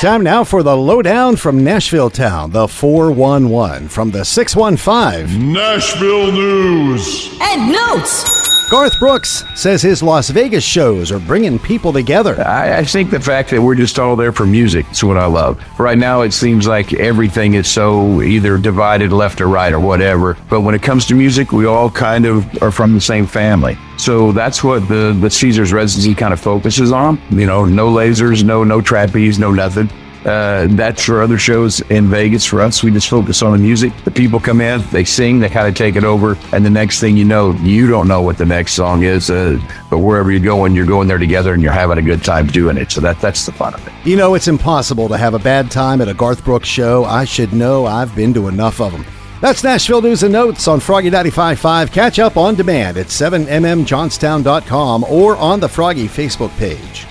Time now for the lowdown from Nashville Town, the 411 from the 615. Nashville News. And notes. Garth Brooks says his Las Vegas shows are bringing people together. I, I think the fact that we're just all there for music is what I love. Right now, it seems like everything is so either divided left or right or whatever. But when it comes to music, we all kind of are from the same family. So that's what the, the Caesars residency kind of focuses on. You know, no lasers, no no trapeze, no nothing. Uh, that's for other shows in Vegas. For us, we just focus on the music. The people come in, they sing, they kind of take it over, and the next thing you know, you don't know what the next song is. Uh, but wherever you're going, you're going there together, and you're having a good time doing it. So that that's the fun of it. You know, it's impossible to have a bad time at a Garth Brooks show. I should know. I've been to enough of them. That's Nashville News and Notes on Froggy 95.5. Catch up on demand at 7mmjohnstown.com or on the Froggy Facebook page.